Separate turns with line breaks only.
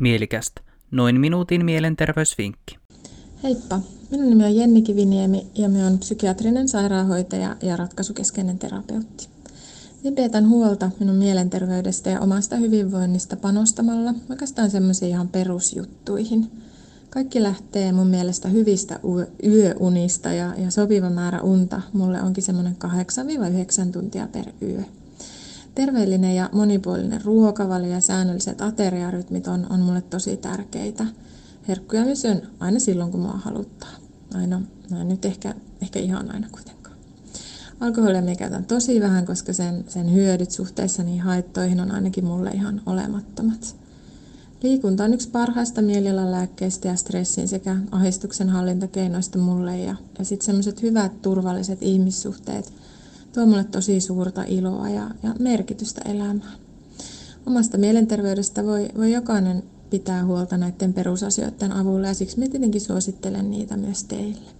Mielikästä. Noin minuutin mielenterveysvinkki.
Heippa, minun nimi on Jenni Kiviniemi ja minä olen psykiatrinen sairaanhoitaja ja ratkaisukeskeinen terapeutti. Pidetään huolta minun mielenterveydestä ja omasta hyvinvoinnista panostamalla oikeastaan semmoisiin ihan perusjuttuihin. Kaikki lähtee mun mielestä hyvistä yöunista ja, ja sopiva määrä unta mulle onkin semmoinen 8-9 tuntia per yö. Terveellinen ja monipuolinen ruokavalio ja säännölliset ateriarytmit on, on mulle tosi tärkeitä. Herkkuja myös syön aina silloin, kun mua haluttaa. Aina, no nyt ehkä, ehkä ihan aina kuitenkaan. Alkoholia me käytän tosi vähän, koska sen, sen hyödyt suhteessa niin haittoihin on ainakin mulle ihan olemattomat. Liikunta on yksi parhaista mielialalääkkeistä ja stressin sekä ahdistuksen hallintakeinoista mulle ja, ja sitten semmoiset hyvät turvalliset ihmissuhteet – tuo mulle tosi suurta iloa ja, ja merkitystä elämään. Omasta mielenterveydestä voi, voi jokainen pitää huolta näiden perusasioiden avulla ja siksi minä tietenkin suosittelen niitä myös teille.